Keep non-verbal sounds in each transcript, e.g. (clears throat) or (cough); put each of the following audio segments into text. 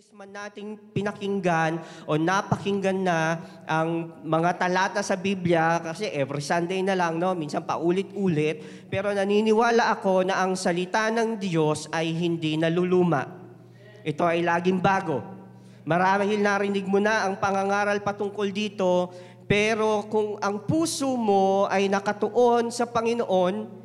beses man nating pinakinggan o napakinggan na ang mga talata sa Biblia, kasi every Sunday na lang, no? minsan paulit-ulit, pero naniniwala ako na ang salita ng Diyos ay hindi naluluma. Ito ay laging bago. Marahil narinig mo na ang pangangaral patungkol dito, pero kung ang puso mo ay nakatuon sa Panginoon,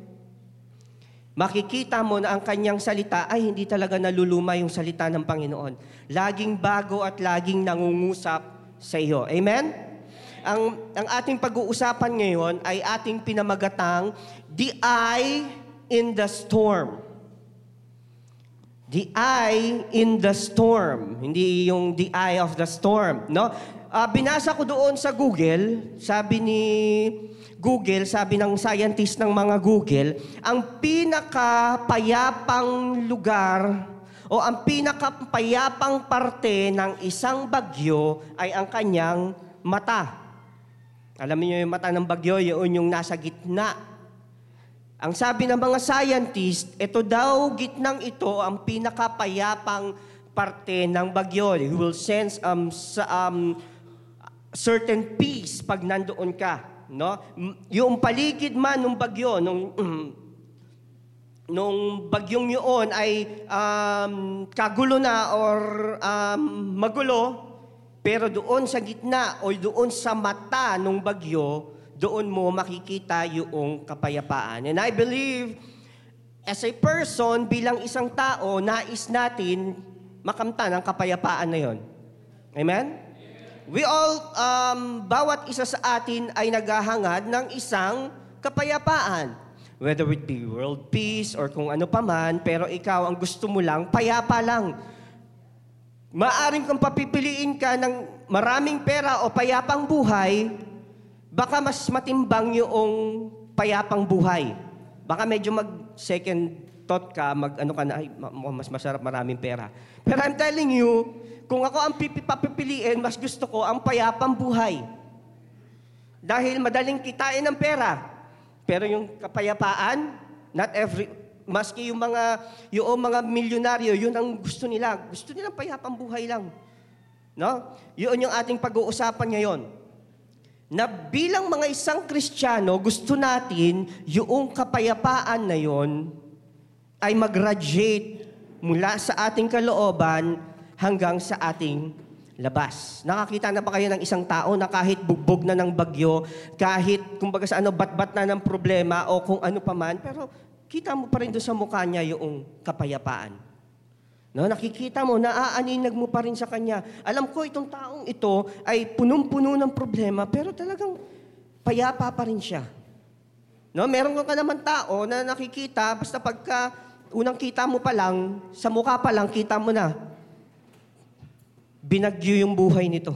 makikita mo na ang kanyang salita ay hindi talaga naluluma yung salita ng Panginoon. Laging bago at laging nangungusap sa iyo. Amen? Ang, ang ating pag-uusapan ngayon ay ating pinamagatang The Eye in the Storm. The eye in the storm. Hindi yung the eye of the storm. No? Uh, binasa ko doon sa Google, sabi ni Google, sabi ng scientist ng mga Google, ang pinakapayapang lugar o ang pinakapayapang parte ng isang bagyo ay ang kanyang mata. Alam niyo yung mata ng bagyo, yun yung nasa gitna. Ang sabi ng mga scientist, ito daw gitnang ito ang pinakapayapang parte ng bagyo. You will sense um, sa, um, certain peace pag nandoon ka no? Yung paligid man ng bagyo, nung (clears throat) nung bagyong yun ay um, kagulo na or um, magulo, pero doon sa gitna o doon sa mata ng bagyo, doon mo makikita yung kapayapaan. And I believe, as a person, bilang isang tao, nais natin makamtan ang kapayapaan na yon. Amen? We all, um, bawat isa sa atin ay naghahangad ng isang kapayapaan. Whether it be world peace or kung ano paman, pero ikaw ang gusto mo lang, payapa lang. Maaring kung papipiliin ka ng maraming pera o payapang buhay, baka mas matimbang yung payapang buhay. Baka medyo mag-second thought ka, mag ano ka na, ay, mas masarap maraming pera. Pero I'm telling you, kung ako ang papipiliin, mas gusto ko ang payapang buhay. Dahil madaling kitain ng pera. Pero yung kapayapaan, not every, maski yung mga, yung mga milyonaryo, yun ang gusto nila. Gusto nila payapang buhay lang. No? Yun yung ating pag-uusapan ngayon. Na bilang mga isang Kristiyano, gusto natin yung kapayapaan na yon ay mag-radiate mula sa ating kalooban hanggang sa ating labas. Nakakita na ba kayo ng isang tao na kahit bugbog na ng bagyo, kahit kumbaga sa ano, bat-bat na ng problema o kung ano pa man, pero kita mo pa rin doon sa mukha niya yung kapayapaan. No, nakikita mo, naaaninag mo pa rin sa kanya. Alam ko itong taong ito ay punong-puno ng problema, pero talagang payapa pa rin siya. No, meron ka naman tao na nakikita, basta pagka unang kita mo pa lang, sa mukha pa lang, kita mo na, binagyo yung buhay nito.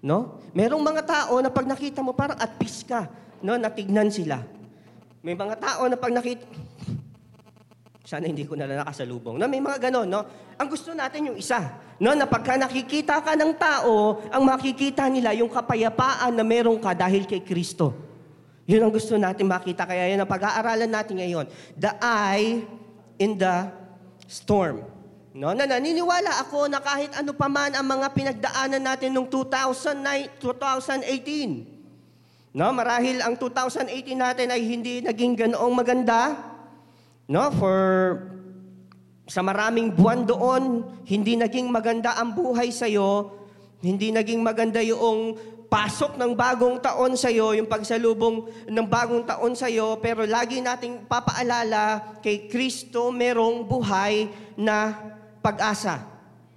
No? Merong mga tao na pag nakita mo parang at peace ka, no? Natignan sila. May mga tao na pag nakita sana hindi ko na nakasalubong. No, may mga ganon, no? Ang gusto natin yung isa, no, na pagka nakikita ka ng tao, ang makikita nila yung kapayapaan na meron ka dahil kay Kristo. Yun ang gusto natin makita. Kaya yan ang pag-aaralan natin ngayon. The eye in the storm. No, na naniniwala ako na kahit ano pa man ang mga pinagdaanan natin noong 2009, 2018. No, marahil ang 2018 natin ay hindi naging ganoong maganda. No, for sa maraming buwan doon, hindi naging maganda ang buhay sa iyo, hindi naging maganda yung pasok ng bagong taon sa iyo, yung pagsalubong ng bagong taon sa iyo, pero lagi nating papaalala kay Kristo merong buhay na pag-asa.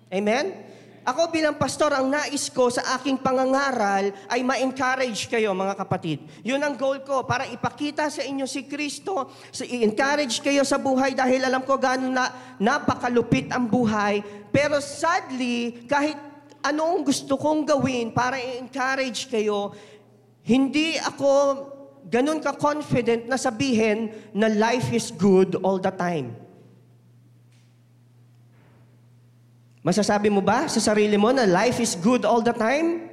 Amen? Ako bilang pastor, ang nais ko sa aking pangangaral ay ma-encourage kayo mga kapatid. Yun ang goal ko para ipakita sa inyo si Kristo, i-encourage kayo sa buhay dahil alam ko gano'n na napakalupit ang buhay. Pero sadly, kahit anong gusto kong gawin para i-encourage kayo, hindi ako ganun ka-confident na sabihin na life is good all the time. Masasabi mo ba sa sarili mo na life is good all the time?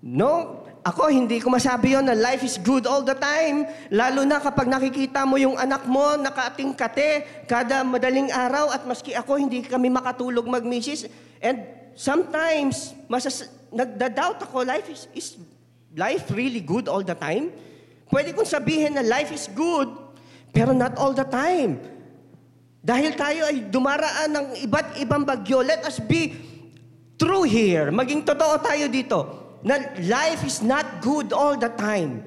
No. Ako, hindi ko masabi yon na life is good all the time. Lalo na kapag nakikita mo yung anak mo nakatingkate kada madaling araw at maski ako, hindi kami makatulog mag-misis. And sometimes, masas- nagda-doubt ako, life is, is life really good all the time? Pwede kong sabihin na life is good, pero not all the time. Dahil tayo ay dumaraan ng iba't ibang bagyo, let us be true here. Maging totoo tayo dito na life is not good all the time.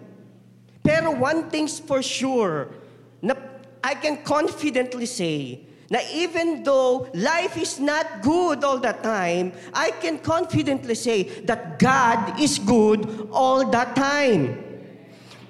Pero one thing's for sure, na I can confidently say, na even though life is not good all the time, I can confidently say that God is good all the time.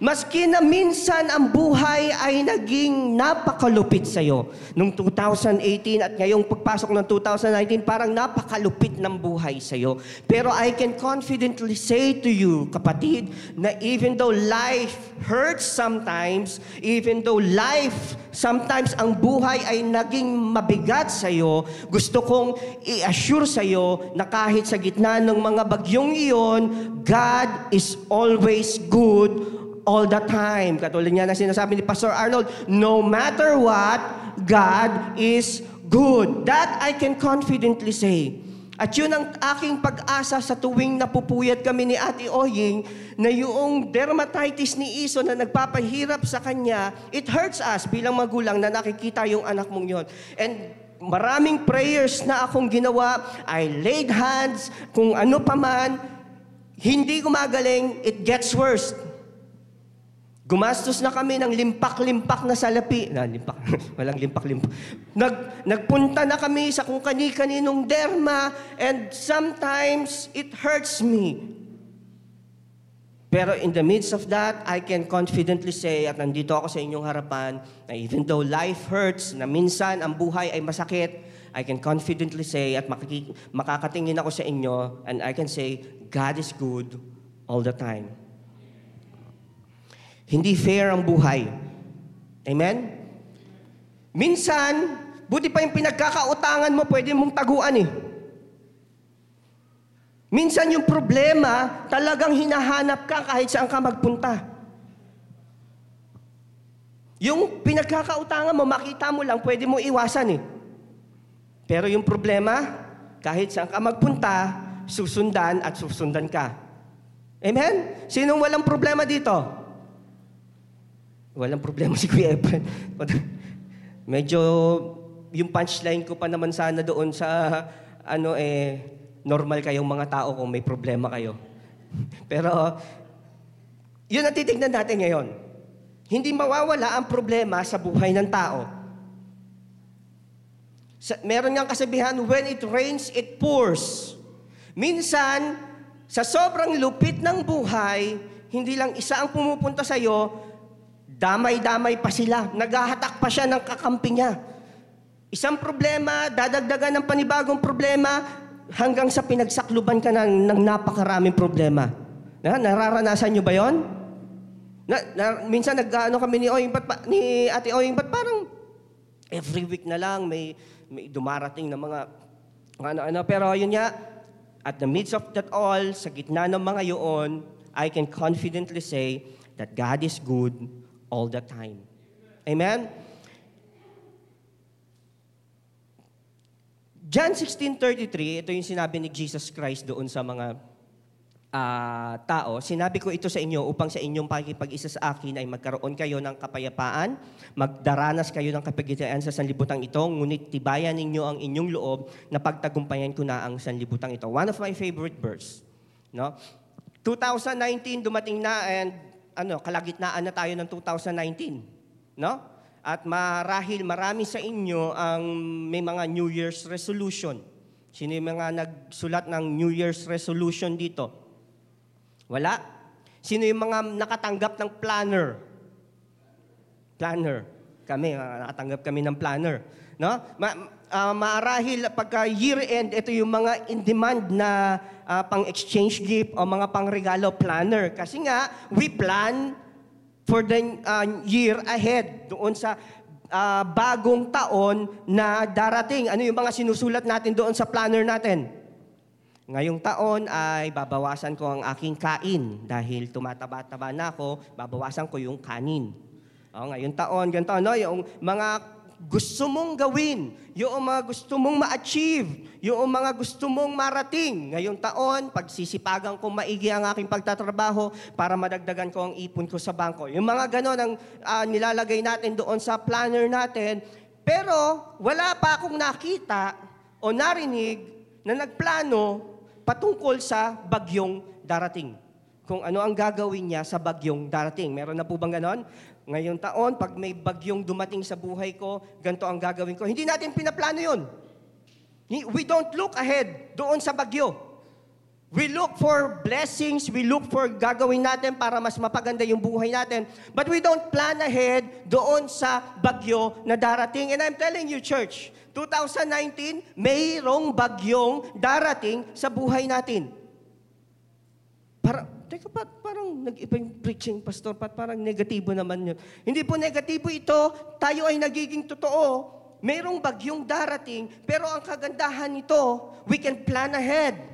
Maski na minsan ang buhay ay naging napakalupit sa iyo. Noong 2018 at ngayong pagpasok ng 2019, parang napakalupit ng buhay sa iyo. Pero I can confidently say to you, kapatid, na even though life hurts sometimes, even though life, sometimes ang buhay ay naging mabigat sa iyo, gusto kong i-assure sa iyo na kahit sa gitna ng mga bagyong iyon, God is always good all the time. Katulad niya na sinasabi ni Pastor Arnold, no matter what, God is good. That I can confidently say. At yun ang aking pag-asa sa tuwing napupuyat kami ni Ate Oying na yung dermatitis ni Iso na nagpapahirap sa kanya, it hurts us bilang magulang na nakikita yung anak mong yon. And maraming prayers na akong ginawa, I laid hands, kung ano pa man, hindi gumagaling, it gets worse. Gumastos na kami ng limpak-limpak na salapi. Na, limpak. (laughs) Walang limpak-limpak. Nag, nagpunta na kami sa kung kani-kaninong derma and sometimes it hurts me. Pero in the midst of that, I can confidently say at nandito ako sa inyong harapan na even though life hurts, na minsan ang buhay ay masakit, I can confidently say at makiki- makakatingin ako sa inyo and I can say, God is good all the time. Hindi fair ang buhay. Amen? Minsan, buti pa yung pinagkakautangan mo, pwede mong taguan eh. Minsan yung problema, talagang hinahanap ka kahit saan ka magpunta. Yung pinagkakautangan mo, makita mo lang, pwede mo iwasan eh. Pero yung problema, kahit saan ka magpunta, susundan at susundan ka. Amen? Sinong walang problema dito? Walang problema (laughs) si Kuya Efren. Medyo yung punchline ko pa naman sana doon sa ano eh normal kayong mga tao kung may problema kayo. (laughs) Pero yun ang titignan natin ngayon. Hindi mawawala ang problema sa buhay ng tao. Sa, meron niyang kasabihan, when it rains, it pours. Minsan, sa sobrang lupit ng buhay, hindi lang isa ang pumupunta sa iyo, Damay-damay pa sila. Naghahatak pa siya ng kakampi niya. Isang problema, dadagdagan ng panibagong problema, hanggang sa pinagsakluban ka ng, ng napakaraming problema. Na, nararanasan niyo ba yon? Na, na, minsan nag-ano kami ni Oying, ba't, ni Ate Oying, ba't parang every week na lang may, may dumarating na mga ano-ano. Pero yun nga, at the midst of that all, sa gitna ng mga yun, I can confidently say that God is good all the time. Amen? John 16.33, ito yung sinabi ni Jesus Christ doon sa mga uh, tao. Sinabi ko ito sa inyo upang sa inyong pakikipag-isa sa akin ay magkaroon kayo ng kapayapaan, magdaranas kayo ng kapagitan sa sanlibutan ito, ngunit tibayan ninyo ang inyong loob na pagtagumpayan ko na ang sanlibutan ito. One of my favorite verse. No? 2019 dumating na and ano, kalagitnaan na tayo ng 2019. No? At marahil marami sa inyo ang may mga New Year's resolution. Sino yung mga nagsulat ng New Year's resolution dito? Wala? Sino yung mga nakatanggap ng planner? Planner. Kami, nakatanggap kami ng planner. No? Ma- uh, maarahil pagka year-end, ito yung mga in-demand na uh, pang-exchange gift o mga pang-regalo planner. Kasi nga, we plan for the uh, year ahead doon sa uh, bagong taon na darating. Ano yung mga sinusulat natin doon sa planner natin? Ngayong taon ay babawasan ko ang aking kain dahil tumataba-taba na ako, babawasan ko yung kanin. O, ngayong taon, ganito, no? yung mga gusto mong gawin, yung mga gusto mong ma-achieve, yung mga gusto mong marating. Ngayong taon, pagsisipagan ko maigi ang aking pagtatrabaho para madagdagan ko ang ipon ko sa bangko. Yung mga ganon ang uh, nilalagay natin doon sa planner natin. Pero wala pa akong nakita o narinig na nagplano patungkol sa bagyong darating. Kung ano ang gagawin niya sa bagyong darating. Meron na po bang ganon? Ngayong taon, pag may bagyong dumating sa buhay ko, ganito ang gagawin ko. Hindi natin pinaplano yun. We don't look ahead doon sa bagyo. We look for blessings, we look for gagawin natin para mas mapaganda yung buhay natin. But we don't plan ahead doon sa bagyo na darating. And I'm telling you, church, 2019, mayroong bagyong darating sa buhay natin. Para, teka, pa, parang nag-iba yung preaching, pastor, pa, parang negatibo naman yun. Hindi po negatibo ito, tayo ay nagiging totoo. Mayroong bagyong darating, pero ang kagandahan nito, we can plan ahead.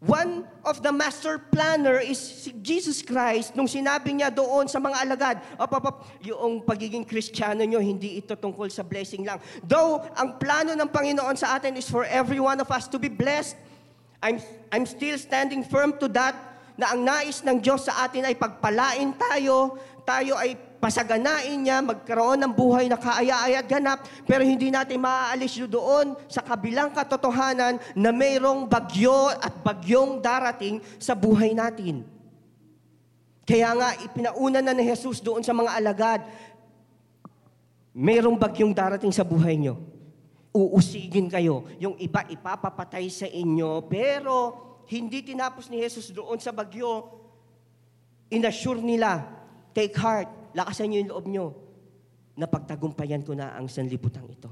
One of the master planner is si Jesus Christ nung sinabi niya doon sa mga alagad, op, op, op, yung pagiging kristyano nyo, hindi ito tungkol sa blessing lang. Though, ang plano ng Panginoon sa atin is for every one of us to be blessed, I'm, I'm still standing firm to that na ang nais ng Diyos sa atin ay pagpalain tayo, tayo ay pasaganain niya, magkaroon ng buhay na kaaya-aya at ganap, pero hindi natin maaalis doon sa kabilang katotohanan na mayroong bagyo at bagyong darating sa buhay natin. Kaya nga, ipinauna na ni Jesus doon sa mga alagad, mayroong bagyong darating sa buhay nyo. Uusigin kayo. Yung iba ipapapatay sa inyo, pero hindi tinapos ni Jesus doon sa bagyo, inassure nila, take heart, lakasan niyo yung loob niyo na pagtagumpayan ko na ang sanlibutan ito.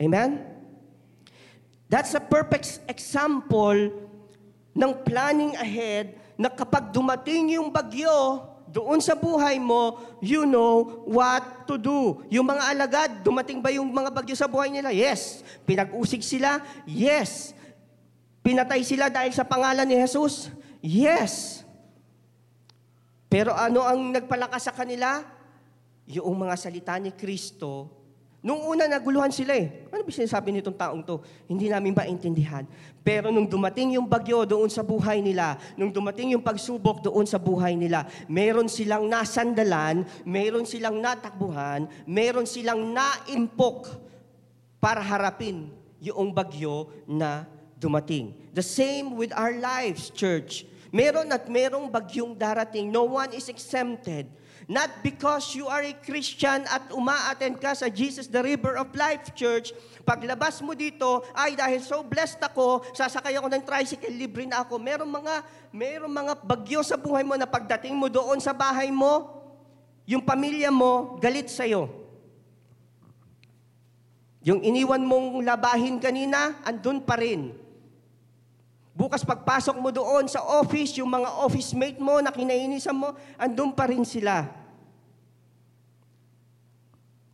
Amen? That's a perfect example ng planning ahead na kapag dumating yung bagyo doon sa buhay mo, you know what to do. Yung mga alagad, dumating ba yung mga bagyo sa buhay nila? Yes. Pinag-usig sila? Yes. Pinatay sila dahil sa pangalan ni Jesus? Yes. Pero ano ang nagpalakas sa kanila? Yung mga salita ni Kristo. Nung una, naguluhan sila eh. Ano ba sinasabi nitong taong to? Hindi namin maintindihan. Pero nung dumating yung bagyo doon sa buhay nila, nung dumating yung pagsubok doon sa buhay nila, meron silang nasandalan, meron silang natakbuhan, meron silang naimpok para harapin yung bagyo na dumating. The same with our lives, church. Meron at merong bagyong darating. No one is exempted. Not because you are a Christian at umaattend ka sa Jesus the River of Life Church, paglabas mo dito, ay dahil so blessed ako, sasakay ako ng tricycle, libre na ako. Merong mga, merong mga bagyo sa buhay mo na pagdating mo doon sa bahay mo, yung pamilya mo galit sa'yo. Yung iniwan mong labahin kanina, andun pa rin. Bukas pagpasok mo doon sa office, yung mga office mate mo na kinainisan mo, andun pa rin sila.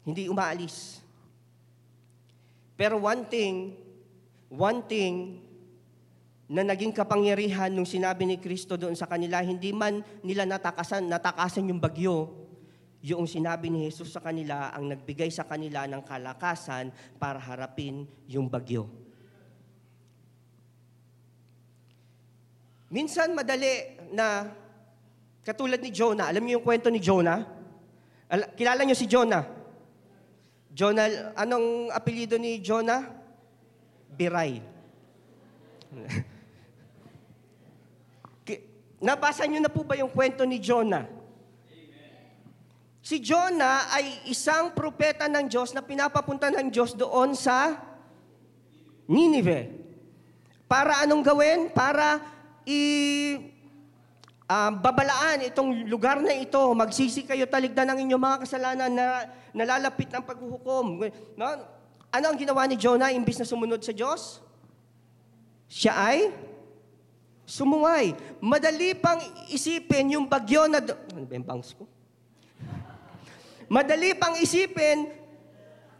Hindi umaalis. Pero one thing, one thing na naging kapangyarihan nung sinabi ni Kristo doon sa kanila, hindi man nila natakasan, natakasan yung bagyo, yung sinabi ni Jesus sa kanila ang nagbigay sa kanila ng kalakasan para harapin yung bagyo. Minsan madali na katulad ni Jonah. Alam niyo yung kwento ni Jonah? Al- kilala niyo si Jonah? Jonah, anong apelyido ni Jonah? Biray. (laughs) Nabasa niyo na po ba yung kwento ni Jonah? Si Jonah ay isang propeta ng Diyos na pinapapunta ng Diyos doon sa Nineveh. Para anong gawin? Para i uh, babalaan itong lugar na ito. Magsisi kayo taligdan ng inyong mga kasalanan na nalalapit ng paghuhukom. No? Ano ang ginawa ni Jonah imbis na sumunod sa Diyos? Siya ay sumuway. Madali pang isipin yung bagyo na... Do- ano ba yung bangs ko? Madali pang isipin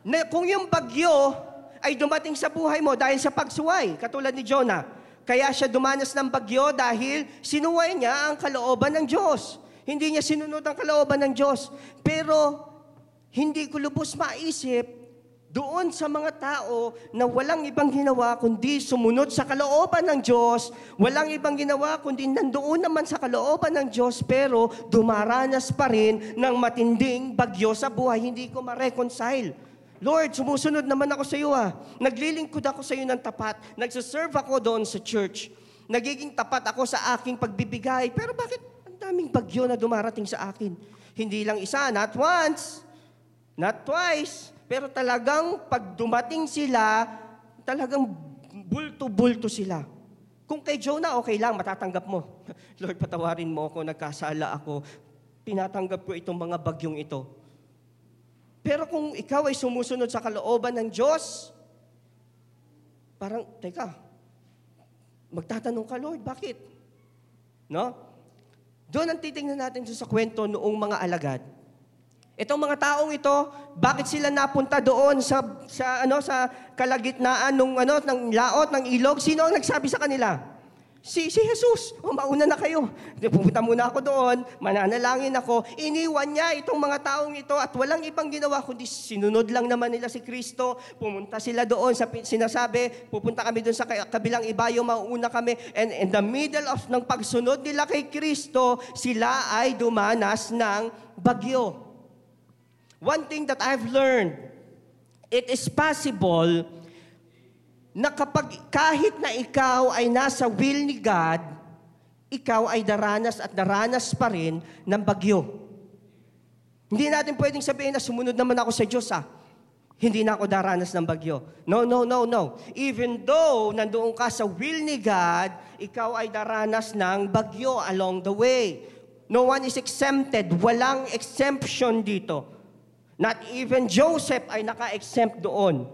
na kung yung bagyo ay dumating sa buhay mo dahil sa pagsuway, katulad ni Jonah. Kaya siya dumanas ng bagyo dahil sinuway niya ang kalooban ng Diyos. Hindi niya sinunod ang kalooban ng Diyos. Pero hindi ko lubos maisip doon sa mga tao na walang ibang ginawa kundi sumunod sa kalooban ng Diyos, walang ibang ginawa kundi nandoon naman sa kalooban ng Diyos pero dumaranas pa rin ng matinding bagyo sa buhay. Hindi ko ma-reconcile. Lord, sumusunod naman ako sa iyo ah. Naglilingkod ako sa iyo ng tapat. Nagsaserve ako doon sa church. Nagiging tapat ako sa aking pagbibigay. Pero bakit ang daming bagyo na dumarating sa akin? Hindi lang isa, not once, not twice, pero talagang pag dumating sila, talagang bulto-bulto sila. Kung kay Jonah, okay lang, matatanggap mo. (laughs) Lord, patawarin mo ako, nagkasala ako. Tinatanggap ko itong mga bagyong ito. Pero kung ikaw ay sumusunod sa kalooban ng Diyos, parang, teka, magtatanong ka, Lord, bakit? No? Doon ang titingnan natin sa kwento noong mga alagad. Itong mga taong ito, bakit sila napunta doon sa sa ano sa kalagitnaan ng ano ng laot ng ilog? Sino ang nagsabi sa kanila? Si si Jesus. O mauna na kayo. Pupunta muna ako doon, mananalangin ako. Iniwan niya itong mga taong ito at walang ibang ginawa kundi sinunod lang naman nila si Kristo. Pumunta sila doon sa sinasabi, pupunta kami doon sa kabilang ibayo, mauuna kami. And in the middle of ng pagsunod nila kay Kristo, sila ay dumanas ng bagyo. One thing that I've learned, it is possible na kapag kahit na ikaw ay nasa will ni God, ikaw ay daranas at daranas pa rin ng bagyo. Hindi natin pwedeng sabihin na sumunod naman ako sa Diyos ah. Hindi na ako daranas ng bagyo. No, no, no, no. Even though nandoon ka sa will ni God, ikaw ay daranas ng bagyo along the way. No one is exempted. Walang exemption dito. Not even Joseph ay naka-exempt doon.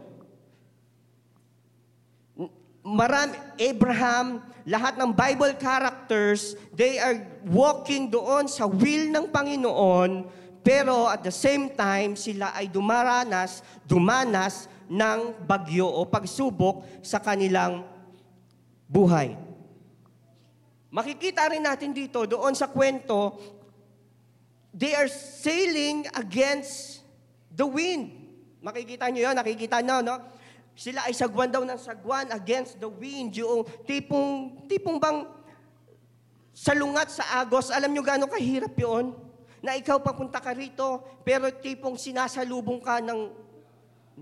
Marami, Abraham, lahat ng Bible characters, they are walking doon sa will ng Panginoon, pero at the same time, sila ay dumaranas, dumanas ng bagyo o pagsubok sa kanilang buhay. Makikita rin natin dito, doon sa kwento, they are sailing against The wind. Makikita nyo yun, nakikita nyo, no? Sila ay sagwan daw ng sagwan against the wind. Yung tipong, tipong bang salungat sa agos. Alam nyo gano'ng kahirap yun? Na ikaw papunta ka rito, pero tipong sinasalubong ka ng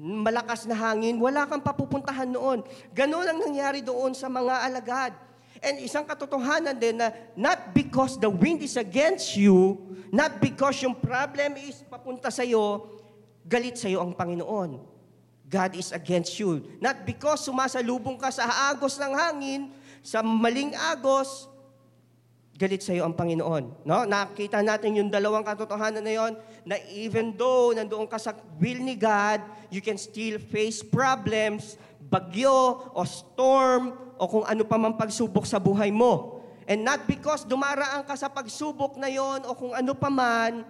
malakas na hangin, wala kang papupuntahan noon. Ganon ang nangyari doon sa mga alagad. And isang katotohanan din na not because the wind is against you, not because yung problem is papunta sa iyo, galit sa iyo ang Panginoon. God is against you. Not because sumasalubong ka sa agos ng hangin, sa maling agos, galit sa iyo ang Panginoon. No? Nakita natin yung dalawang katotohanan na yon na even though nandoon ka sa will ni God, you can still face problems, bagyo o storm o kung ano pa man pagsubok sa buhay mo. And not because dumaraan ka sa pagsubok na yon o kung ano pa man,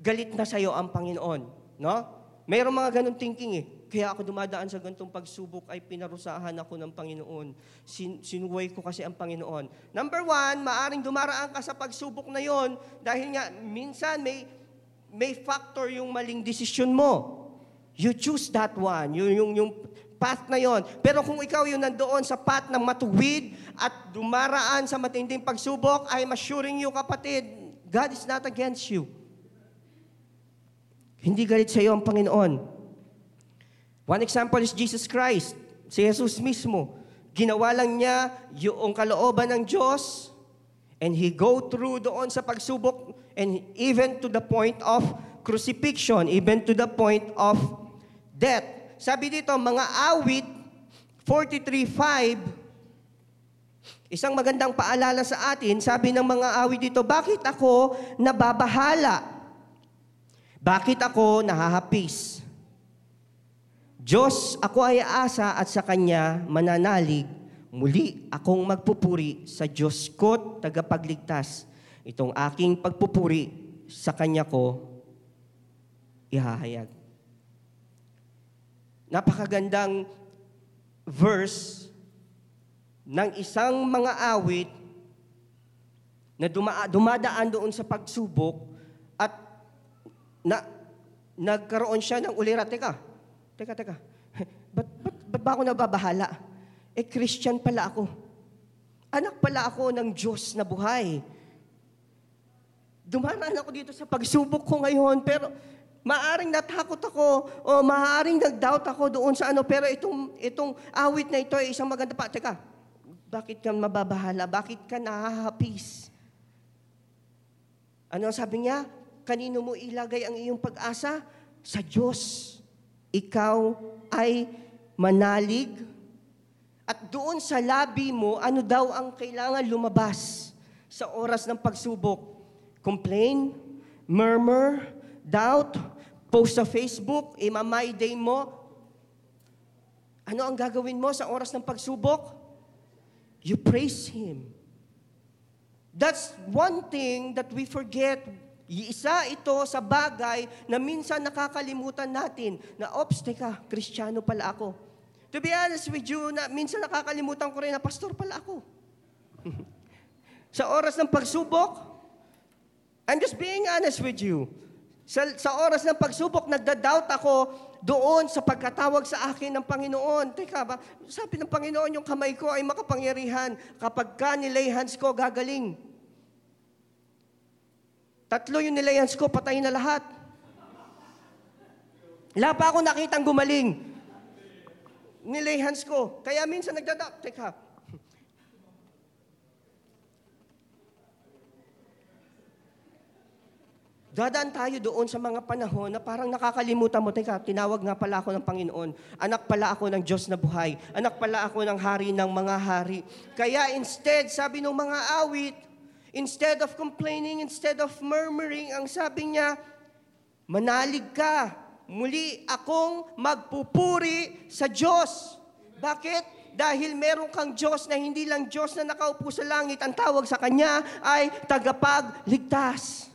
galit na sa iyo ang Panginoon. No? Mayroong mga ganun thinking eh. Kaya ako dumadaan sa ganitong pagsubok ay pinarusahan ako ng Panginoon. Sin- sinuway ko kasi ang Panginoon. Number one, maaring dumaraan ka sa pagsubok na yon dahil nga minsan may, may factor yung maling desisyon mo. You choose that one. Yung, yung, yung path na yon. Pero kung ikaw yung nandoon sa path ng matuwid at dumaraan sa matinding pagsubok, I'm assuring you kapatid, God is not against you. Hindi galit sa iyo ang Panginoon. One example is Jesus Christ. Si Jesus mismo. Ginawa lang niya yung kalooban ng Diyos and He go through doon sa pagsubok and even to the point of crucifixion, even to the point of death. Sabi dito, mga awit 43.5, isang magandang paalala sa atin, sabi ng mga awit dito, bakit ako nababahala? Bakit ako nahahapis? Diyos, ako ay asa at sa Kanya mananalig. Muli akong magpupuri sa Diyos ko, tagapagligtas. Itong aking pagpupuri sa Kanya ko ihahayag. napakagandang verse ng isang mga awit na duma- dumadaan doon sa pagsubok at na, nagkaroon siya ng ulira. Teka, teka, teka. (laughs) Ba't, ba't, ba't ba ako nababahala? Eh, Christian pala ako. Anak pala ako ng Diyos na buhay. Dumaraan ako dito sa pagsubok ko ngayon, pero maaring natakot ako o maaring nag-doubt ako doon sa ano, pero itong, itong awit na ito ay isang maganda pa. Teka, bakit ka mababahala? Bakit ka nahahapis? Ano ang sabi niya? Kanino mo ilagay ang iyong pag-asa? Sa Diyos. Ikaw ay manalig. At doon sa labi mo, ano daw ang kailangan lumabas sa oras ng pagsubok? Complain, murmur, doubt, post sa Facebook, imamay day mo. Ano ang gagawin mo sa oras ng pagsubok? You praise Him. That's one thing that we forget. Isa ito sa bagay na minsan nakakalimutan natin na, ops, teka, kristyano pala ako. To be honest with you, na, minsan nakakalimutan ko rin na pastor pala ako. (laughs) sa oras ng pagsubok, I'm just being honest with you. Sa, sa oras ng pagsubok, nagda-doubt ako doon sa pagkatawag sa akin ng Panginoon. Teka ba, sabi ng Panginoon, yung kamay ko ay makapangyarihan. Kapag ka hands ko, gagaling. Tatlo yung nilay hands ko, patay na lahat. Wala pa ako nakitang gumaling. Nilay hands ko. Kaya minsan nagda-doubt. Teka, Dadaan tayo doon sa mga panahon na parang nakakalimutan mo, teka, tinawag nga pala ako ng Panginoon. Anak pala ako ng Diyos na buhay. Anak pala ako ng hari ng mga hari. Kaya instead, sabi ng mga awit, instead of complaining, instead of murmuring, ang sabi niya, manalig ka. Muli akong magpupuri sa Diyos. Bakit? Dahil meron kang Diyos na hindi lang Diyos na nakaupo sa langit, ang tawag sa Kanya ay tagapagligtas.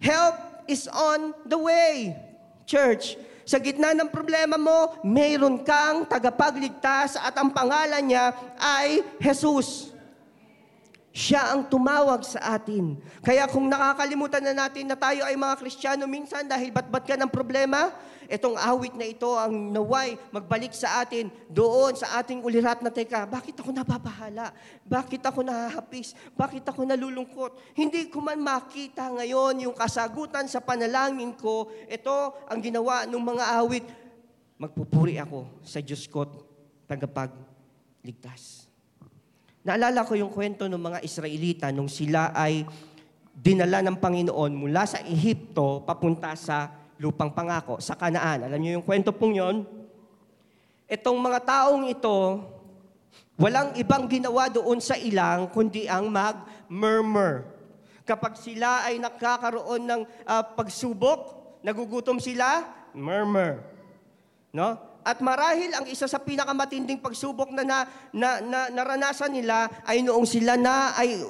Help is on the way. Church, sa gitna ng problema mo, mayroon kang tagapagligtas at ang pangalan niya ay Jesus. Siya ang tumawag sa atin. Kaya kung nakakalimutan na natin na tayo ay mga Kristiyano minsan dahil batbat ka ng problema, Itong awit na ito ang naway magbalik sa atin doon sa ating ulirat na teka, bakit ako nababahala? Bakit ako nahahapis? Bakit ako nalulungkot? Hindi ko man makita ngayon yung kasagutan sa panalangin ko. Ito ang ginawa ng mga awit. Magpupuri ako sa Diyos ko, tagapagligtas. Naalala ko yung kwento ng mga Israelita nung sila ay dinala ng Panginoon mula sa Ehipto papunta sa lupang pangako sa Kanaan. Alam niyo yung kwento pong yon? Itong mga taong ito, walang ibang ginawa doon sa ilang kundi ang mag-murmur. Kapag sila ay nakakaroon ng uh, pagsubok, nagugutom sila, murmur. No? At marahil ang isa sa pinakamatinding pagsubok na, na, na, na naranasan nila ay noong sila na ay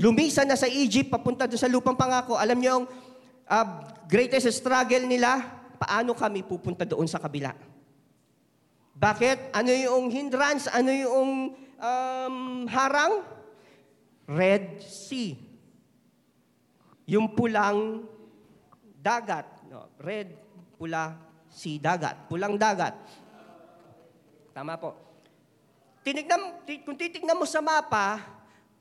lumisan na sa Egypt papunta doon sa lupang pangako. Alam niyo, uh, greatest struggle nila, paano kami pupunta doon sa kabila? Bakit? Ano yung hindrance? Ano yung um, harang? Red Sea. Yung pulang dagat. No, red, pula, sea, dagat. Pulang dagat. Tama po. Tinignan, kung titignan mo sa mapa,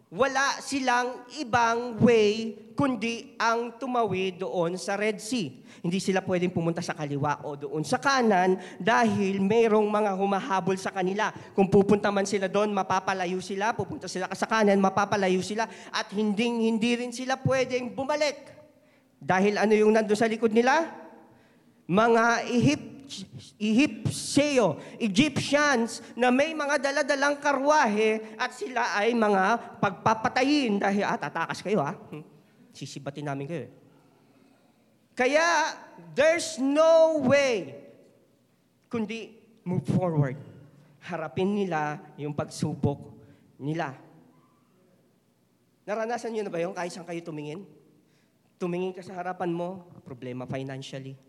wala silang ibang way kundi ang tumawid doon sa Red Sea. Hindi sila pwedeng pumunta sa kaliwa o doon sa kanan dahil mayroong mga humahabol sa kanila. Kung pupunta man sila doon, mapapalayo sila. Pupunta sila sa kanan, mapapalayo sila. At hindi, hindi rin sila pwedeng bumalik. Dahil ano yung nandun sa likod nila? Mga ihip Ehipseo, Egyptians na may mga daladalang karwahe at sila ay mga pagpapatayin dahil, ah, tatakas kayo ha. Hmm. Sisibatin namin kayo. Eh. Kaya, there's no way kundi move forward. Harapin nila yung pagsubok nila. Naranasan nyo na ba yung kahit saan kayo tumingin? Tumingin ka sa harapan mo, problema financially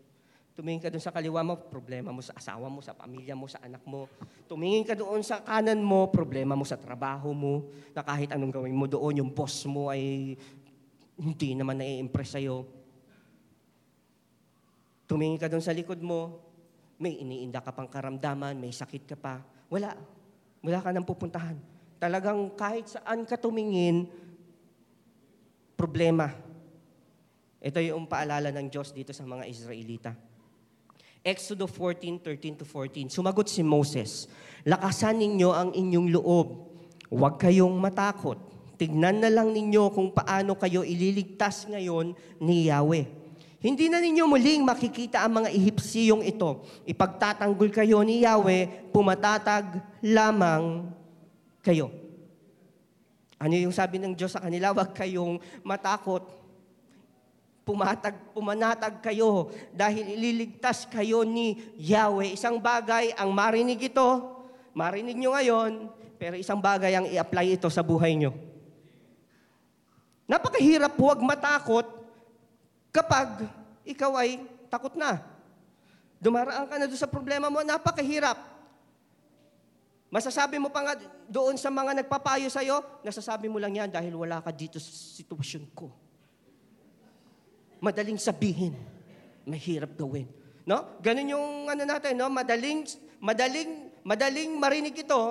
Tumingin ka doon sa kaliwa mo, problema mo sa asawa mo, sa pamilya mo, sa anak mo. Tumingin ka doon sa kanan mo, problema mo sa trabaho mo, na kahit anong gawin mo doon, yung boss mo ay hindi naman nai-impress sa'yo. Tumingin ka doon sa likod mo, may iniinda ka pang karamdaman, may sakit ka pa. Wala. Wala ka nang pupuntahan. Talagang kahit saan ka tumingin, problema. Ito yung paalala ng Diyos dito sa mga Israelita. Exodo 14, 13 to 14. Sumagot si Moses, Lakasan ninyo ang inyong loob. Huwag kayong matakot. Tignan na lang ninyo kung paano kayo ililigtas ngayon ni Yahweh. Hindi na ninyo muling makikita ang mga Ehipsiyong ito. Ipagtatanggol kayo ni Yahweh, pumatatag lamang kayo. Ano yung sabi ng Diyos sa kanila? (laughs) Huwag kayong matakot pumatag, pumanatag kayo dahil ililigtas kayo ni Yahweh. Isang bagay ang marinig ito, marinig nyo ngayon, pero isang bagay ang i-apply ito sa buhay nyo. Napakahirap huwag matakot kapag ikaw ay takot na. Dumaraan ka na doon sa problema mo, napakahirap. Masasabi mo pa nga doon sa mga nagpapayo sa'yo, nasasabi mo lang yan dahil wala ka dito sa sitwasyon ko madaling sabihin, mahirap gawin. No? Ganun yung ano natin, no? Madaling madaling madaling marinig ito,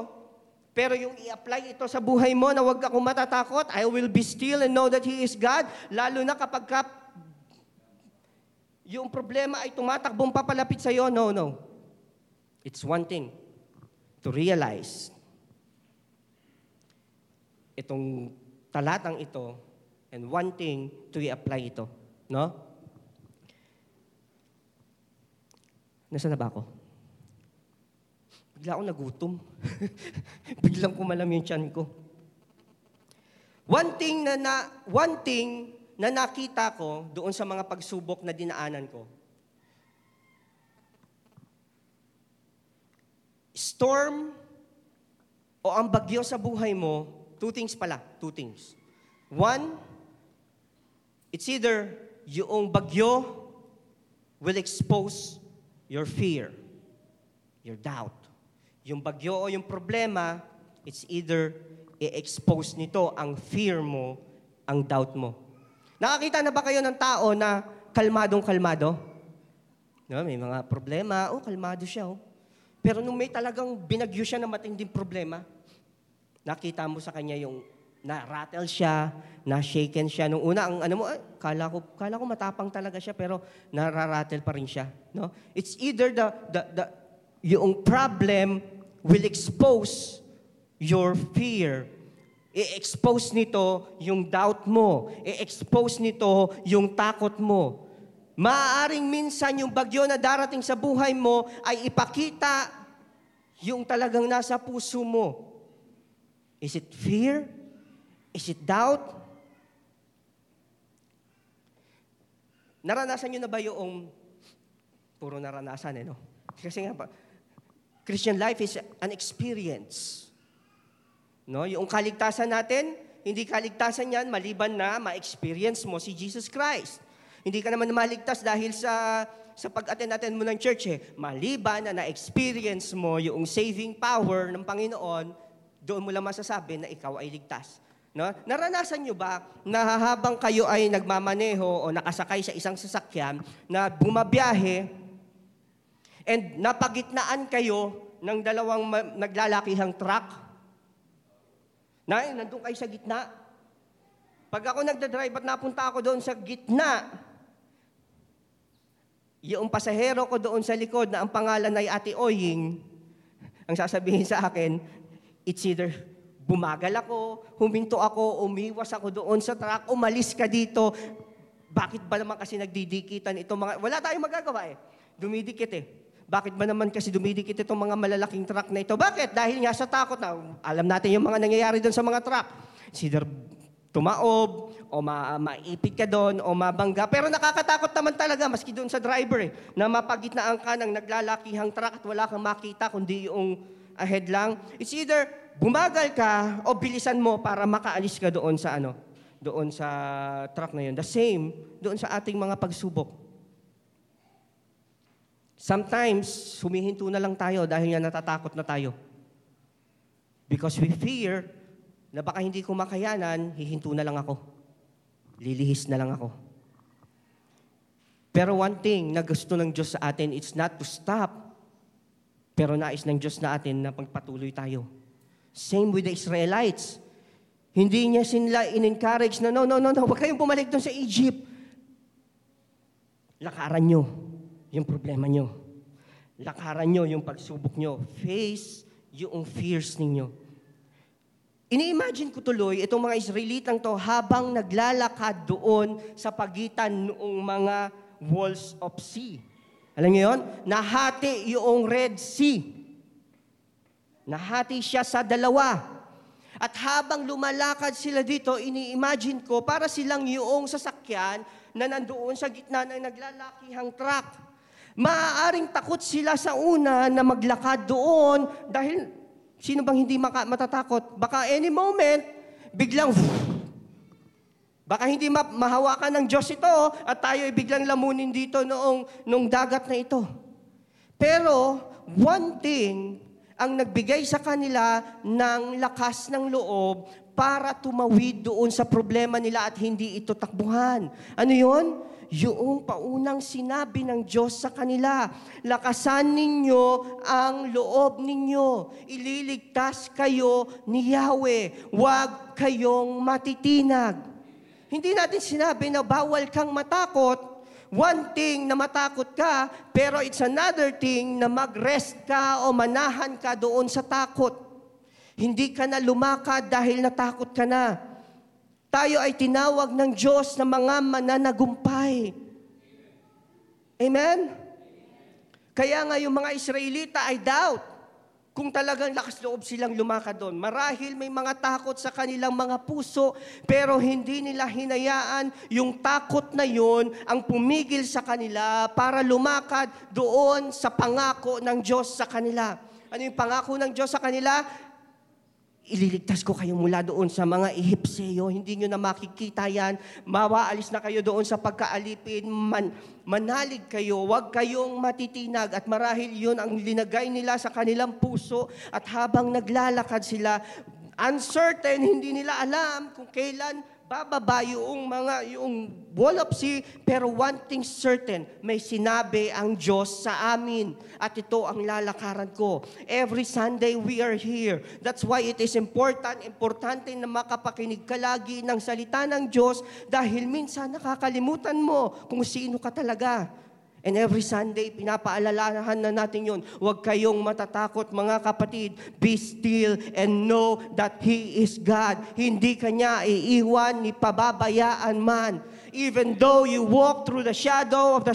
pero yung i-apply ito sa buhay mo na huwag akong matatakot, I will be still and know that He is God, lalo na kapag ka, yung problema ay tumatakbong papalapit sa iyo, no, no. It's one thing to realize itong talatang ito and one thing to i-apply ito. No? Nasaan na ba ako? Bigla ako nagutom. (laughs) Biglang kumalam yung tiyan ko. One thing na, na, one thing na nakita ko doon sa mga pagsubok na dinaanan ko, storm o ang bagyo sa buhay mo, two things pala, two things. One, it's either yung bagyo will expose your fear, your doubt. Yung bagyo o yung problema, it's either i-expose nito ang fear mo, ang doubt mo. Nakakita na ba kayo ng tao na kalmadong kalmado? No, may mga problema, oh, kalmado siya. Oh. Pero nung may talagang binagyo siya na matinding problema, nakita mo sa kanya yung na-rattle siya, na-shaken siya. Nung una, ang ano mo, ay, kala ko, kala ko matapang talaga siya, pero nararattle pa rin siya. No? It's either the, the, the, yung problem will expose your fear. I-expose nito yung doubt mo. I-expose nito yung takot mo. Maaaring minsan yung bagyo na darating sa buhay mo ay ipakita yung talagang nasa puso mo. Is it fear? Is it doubt? Naranasan nyo na ba yung, puro naranasan eh, no? Kasi nga pa, Christian life is an experience. No? Yung kaligtasan natin, hindi kaligtasan yan maliban na ma-experience mo si Jesus Christ. Hindi ka naman maligtas dahil sa sa pag-attend natin mo ng church eh. Maliban na na-experience mo yung saving power ng Panginoon, doon mo lang masasabi na ikaw ay ligtas. No? Naranasan nyo ba na habang kayo ay nagmamaneho o nakasakay sa isang sasakyan na bumabiyahe and napagitnaan kayo ng dalawang naglalakihang truck? Na, nandun kayo sa gitna. Pag ako nagdadrive at napunta ako doon sa gitna, yung pasahero ko doon sa likod na ang pangalan ay Ate Oying, ang sasabihin sa akin, it's either Bumagal ako, huminto ako, umiwas ako doon sa truck, umalis ka dito. Bakit ba naman kasi nagdidikitan itong mga... Wala tayong magagawa eh. Dumidikit eh. Bakit ba naman kasi dumidikit itong mga malalaking truck na ito? Bakit? Dahil nga sa takot na, alam natin yung mga nangyayari doon sa mga truck. Either tumaob, o ma maipit ka doon, o mabangga. Pero nakakatakot naman talaga, maski doon sa driver eh, na mapagitnaan ka ng naglalakihang truck at wala kang makita kundi yung ahead lang. It's either bumagal ka o bilisan mo para makaalis ka doon sa ano, doon sa truck na yun. The same doon sa ating mga pagsubok. Sometimes, humihinto na lang tayo dahil nga natatakot na tayo. Because we fear na baka hindi ko makayanan, hihinto na lang ako. Lilihis na lang ako. Pero one thing na gusto ng Diyos sa atin, it's not to stop. Pero nais ng Diyos na atin na pagpatuloy tayo. Same with the Israelites. Hindi niya sila in-encourage na, no, no, no, no, huwag kayong bumalik doon sa Egypt. Lakaran nyo yung problema nyo. Lakaran nyo yung pagsubok nyo. Face yung fears ninyo. Ini-imagine ko tuloy itong mga Israelitang to habang naglalakad doon sa pagitan noong mga walls of sea. Alam niyo yun? Nahati yung Red Sea. Nahati siya sa dalawa. At habang lumalakad sila dito, ini-imagine ko para silang yung sasakyan na nandoon sa gitna ng naglalakihang truck. Maaaring takot sila sa una na maglakad doon dahil sino bang hindi matatakot? Baka any moment, biglang Baka hindi ma- mahawakan ng Diyos ito at tayo ay biglang lamunin dito noong, noong dagat na ito. Pero, one thing ang nagbigay sa kanila ng lakas ng loob para tumawid doon sa problema nila at hindi ito takbuhan. Ano yon? Yung paunang sinabi ng Diyos sa kanila, lakasan ninyo ang loob ninyo. Ililigtas kayo ni Yahweh. Huwag kayong matitinag. Hindi natin sinabi na bawal kang matakot. One thing na matakot ka, pero it's another thing na mag-rest ka o manahan ka doon sa takot. Hindi ka na lumakad dahil natakot ka na. Tayo ay tinawag ng Diyos na mga mananagumpay. Amen? Kaya nga yung mga Israelita ay doubt kung talagang lakas loob silang lumakad doon. Marahil may mga takot sa kanilang mga puso, pero hindi nila hinayaan yung takot na yon ang pumigil sa kanila para lumakad doon sa pangako ng Diyos sa kanila. Ano yung pangako ng Diyos sa kanila? Ililigtas ko kayo mula doon sa mga Ehipseo. Hindi nyo na makikita yan. Mawaalis na kayo doon sa pagkaalipin. Man, manalig kayo. Huwag kayong matitinag. At marahil yun ang linagay nila sa kanilang puso. At habang naglalakad sila, uncertain, hindi nila alam kung kailan bababa yung mga, yung sea, pero one thing certain, may sinabi ang Diyos sa amin. At ito ang lalakaran ko. Every Sunday we are here. That's why it is important, importante na makapakinig ka lagi ng salita ng Diyos dahil minsan nakakalimutan mo kung sino ka talaga. And every Sunday, pinapaalalahan na natin yun. Huwag kayong matatakot, mga kapatid. Be still and know that He is God. Hindi Kanya iiwan ni pababayaan man. Even though you walk through the shadow of the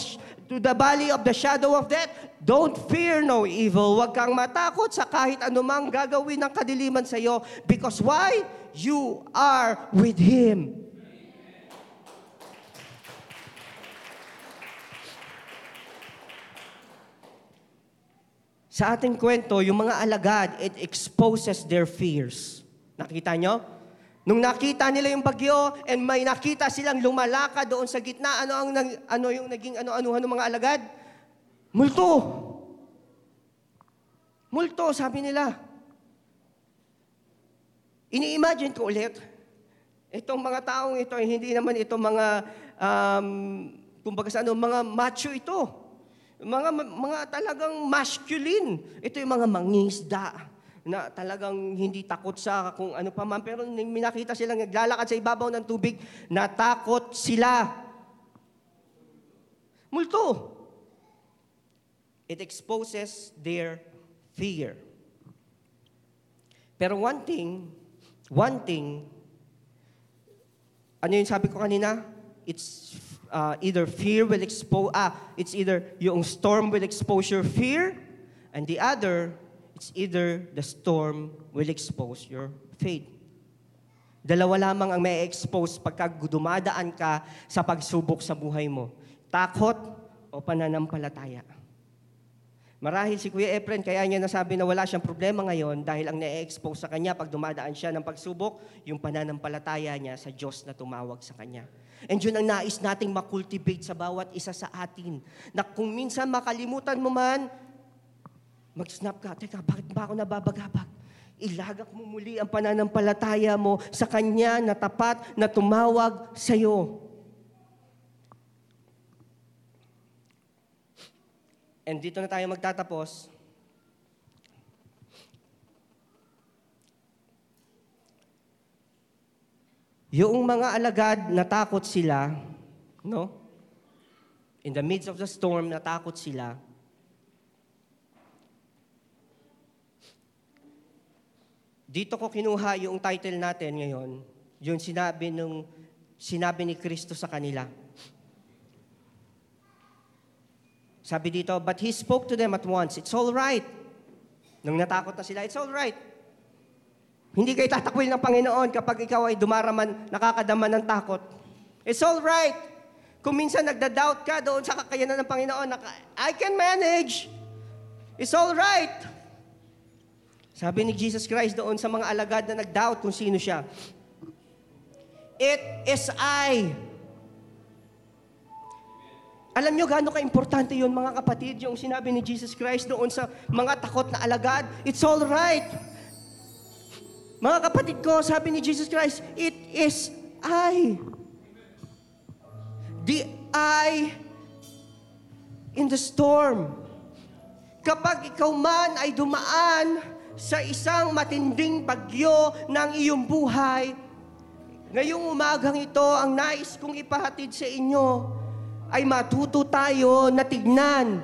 to the valley of the shadow of death, don't fear no evil. Huwag kang matakot sa kahit anumang gagawin ng kadiliman sa iyo. Because why? You are with Him. Sa ating kwento, yung mga alagad, it exposes their fears. Nakita nyo? Nung nakita nila yung bagyo and may nakita silang lumalaka doon sa gitna, ano ang ano yung naging ano-anuhan ng mga alagad? Multo. Multo, sabi nila. Ini-imagine ko ulit, itong mga taong ito, hindi naman ito mga, um, kumbaga sa ano, mga macho ito. Mga, mga talagang masculine. Ito yung mga mangisda na talagang hindi takot sa kung ano pa man. Pero minakita silang naglalakad sa ibabaw ng tubig, natakot sila. Multo. It exposes their fear. Pero one thing, one thing, ano yung sabi ko kanina? It's uh, either fear will expose, ah, it's either yung storm will expose your fear, and the other, it's either the storm will expose your faith. Dalawa lamang ang may expose pagka dumadaan ka sa pagsubok sa buhay mo. Takot o pananampalataya. Marahil si Kuya Efren, kaya niya nasabi na wala siyang problema ngayon dahil ang na-expose sa kanya pag dumadaan siya ng pagsubok, yung pananampalataya niya sa Diyos na tumawag sa kanya. And yun ang nais nating makultivate sa bawat isa sa atin. Na kung minsan makalimutan mo man, mag-snap ka, teka, bakit ba ako nababagabag? Ilagak mo muli ang pananampalataya mo sa Kanya na tapat na tumawag sa iyo. And dito na tayo magtatapos. Yung mga alagad, natakot sila, no? In the midst of the storm, natakot sila. Dito ko kinuha yung title natin ngayon, yung sinabi nung sinabi ni Kristo sa kanila. Sabi dito, but he spoke to them at once. It's all right. Nung natakot na sila, it's all right. Hindi kayo tatakwil ng Panginoon kapag ikaw ay dumaraman, nakakadama ng takot. It's all right. Kung minsan nagda-doubt ka doon sa kakayanan ng Panginoon, naka, I can manage. It's all right. Sabi ni Jesus Christ doon sa mga alagad na nag-doubt kung sino siya. It is I. Alam nyo gaano ka-importante yun mga kapatid, yung sinabi ni Jesus Christ doon sa mga takot na alagad. It's all right. Mga kapatid ko, sabi ni Jesus Christ, it is I. The I in the storm. Kapag ikaw man ay dumaan sa isang matinding bagyo ng iyong buhay, ngayong umagang ito, ang nais kong ipahatid sa inyo ay matuto tayo na tignan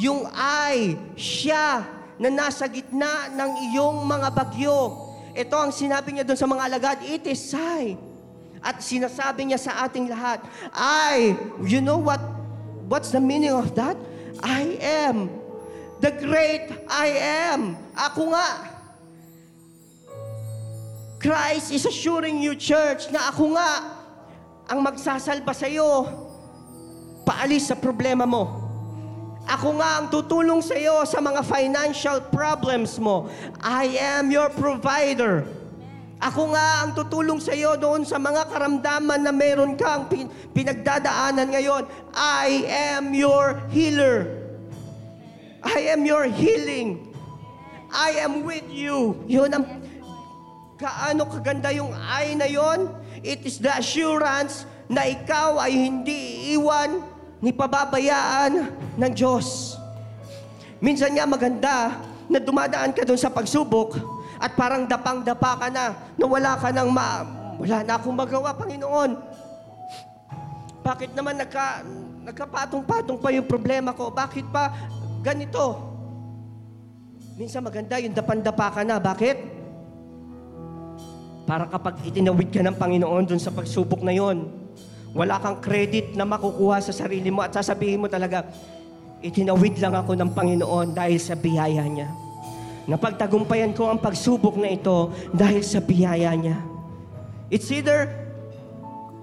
yung I, siya, na nasa gitna ng iyong mga bagyo. Ito ang sinabi niya doon sa mga alagad, it is I. At sinasabi niya sa ating lahat, I, you know what, what's the meaning of that? I am the great I am. Ako nga. Christ is assuring you, church, na ako nga ang magsasalba sa iyo paalis sa problema mo. Ako nga ang tutulong sa iyo sa mga financial problems mo. I am your provider. Ako nga ang tutulong sa iyo doon sa mga karamdaman na meron kang pin- pinagdadaanan ngayon. I am your healer. I am your healing. I am with you. Yun ang kaano kaganda yung I na yon. It is the assurance na ikaw ay hindi iiwan ni pababayaan ng Diyos. Minsan nga maganda na dumadaan ka doon sa pagsubok at parang dapang-dapa ka na, na wala ka nang ma... Wala na akong magawa, Panginoon. Bakit naman nagka, nagkapatong-patong pa yung problema ko? Bakit pa ganito? Minsan maganda yung dapan-dapa ka na. Bakit? Para kapag itinawid ka ng Panginoon dun sa pagsubok na yon, wala kang credit na makukuha sa sarili mo at sasabihin mo talaga, itinawid lang ako ng Panginoon dahil sa biyaya niya. Napagtagumpayan ko ang pagsubok na ito dahil sa biyaya niya. It's either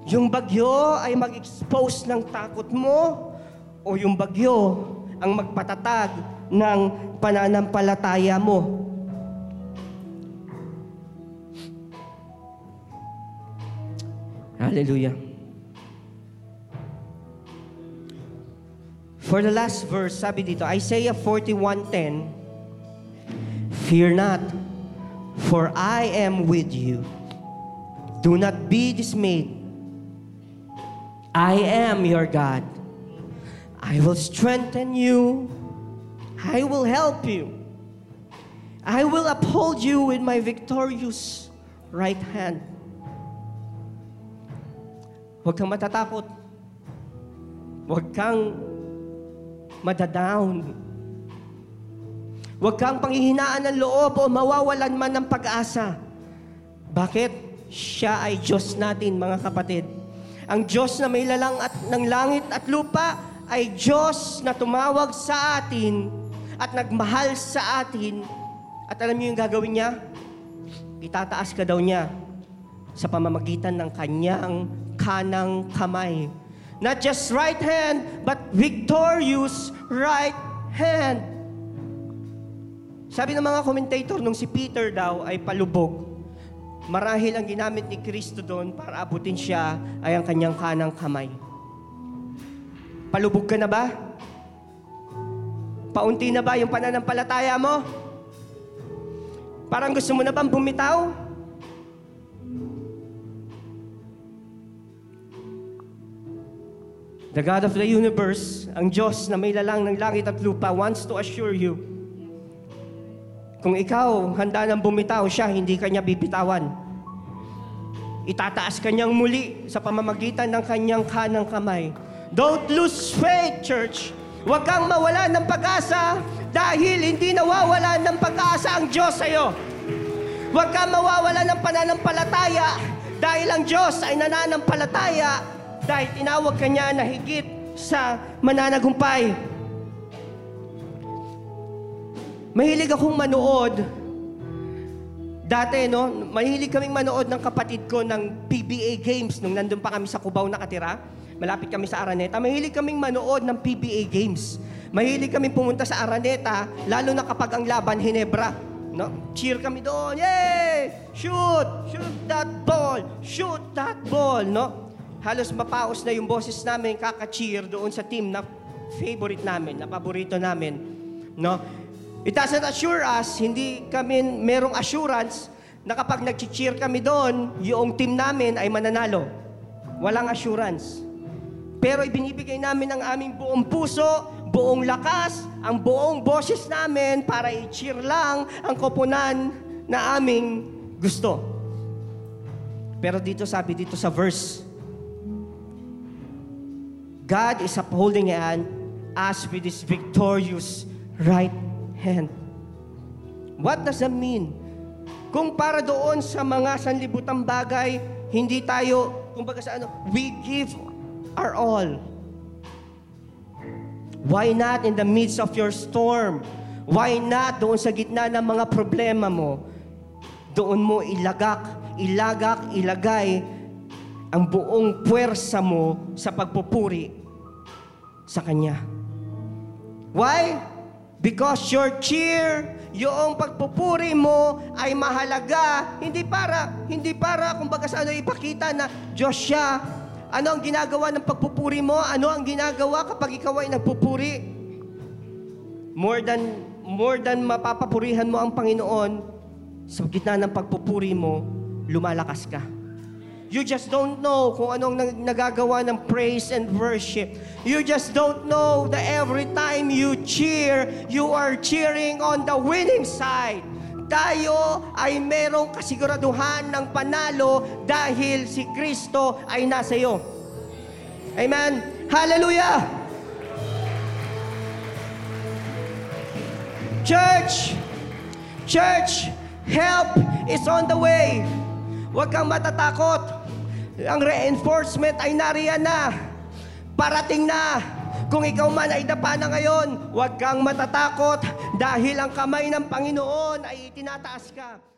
yung bagyo ay mag-expose ng takot mo o yung bagyo ang magpatatag ng pananampalataya mo. Hallelujah. For the last verse, sabi dito, Isaiah 41.10, Fear not, for I am with you. Do not be dismayed. I am your God. I will strengthen you. I will help you. I will uphold you with my victorious right hand. Huwag kang matatakot. Huwag kang madadown. Huwag kang panghihinaan ng loob o mawawalan man ng pag-asa. Bakit? Siya ay Diyos natin, mga kapatid. Ang Diyos na may lalang at ng langit at lupa ay Diyos na tumawag sa atin at nagmahal sa atin. At alam niyo yung gagawin niya? Itataas ka daw niya sa pamamagitan ng kanyang kanang kamay. Not just right hand, but victorious right hand. Sabi ng mga commentator, nung si Peter daw ay palubog, marahil ang ginamit ni Kristo doon para abutin siya ay ang kanyang kanang kamay. Palubog ka na ba? Paunti na ba yung pananampalataya mo? Parang gusto mo na bang bumitaw? The God of the universe, ang Diyos na may lalang ng langit at lupa, wants to assure you, kung ikaw handa nang bumitaw siya, hindi kanya bibitawan. Itataas kanyang muli sa pamamagitan ng kanyang kanang kamay. Don't lose faith, church. Huwag kang mawala ng pag-asa dahil hindi nawawala ng pag-asa ang Diyos sa iyo. Huwag kang mawawala ng pananampalataya dahil ang Diyos ay nananampalataya dahil tinawag ka niya na higit sa mananagumpay. Mahilig akong manood. Dati, no, mahilig kaming manood ng kapatid ko ng PBA Games nung nandun pa kami sa Cubao nakatira. Malapit kami sa Araneta. Mahilig kaming manood ng PBA Games. Mahilig kaming pumunta sa Araneta, lalo na kapag ang laban, Hinebra. No? Cheer kami doon. Yay! Shoot! Shoot that ball! Shoot that ball! No? Halos mapaos na yung boses namin kaka-cheer doon sa team na favorite namin, na paborito namin. No? It doesn't assure us, hindi kami merong assurance na kapag nag-cheer kami doon, yung team namin ay mananalo. Walang assurance. Pero ibinibigay namin ang aming buong puso, buong lakas, ang buong boses namin para i-cheer lang ang koponan na aming gusto. Pero dito sabi dito sa verse, God is upholding us with His victorious right hand. What does that mean? Kung para doon sa mga sanlibutang bagay, hindi tayo, kumbaga sa ano, we give our all. Why not in the midst of your storm? Why not doon sa gitna ng mga problema mo? Doon mo ilagak, ilagak, ilagay ang buong puwersa mo sa pagpupuri sa Kanya. Why? Because your cheer, yung pagpupuri mo ay mahalaga, hindi para, hindi para kumbaga sa ano ipakita na Diyos siya. Ano ang ginagawa ng pagpupuri mo? Ano ang ginagawa kapag ikaw ay nagpupuri? More than, more than mapapapurihan mo ang Panginoon, sa gitna ng pagpupuri mo, lumalakas ka. You just don't know kung anong nag- nagagawa ng praise and worship. You just don't know that every time you cheer, you are cheering on the winning side. Tayo ay merong kasiguraduhan ng panalo dahil si Kristo ay nasa iyo. Amen? Hallelujah! Church! Church! Help is on the way! Huwag kang matatakot. Ang reinforcement ay nariyan na. Parating na. Kung ikaw man ay dapa na ngayon, huwag kang matatakot dahil ang kamay ng Panginoon ay itinataas ka.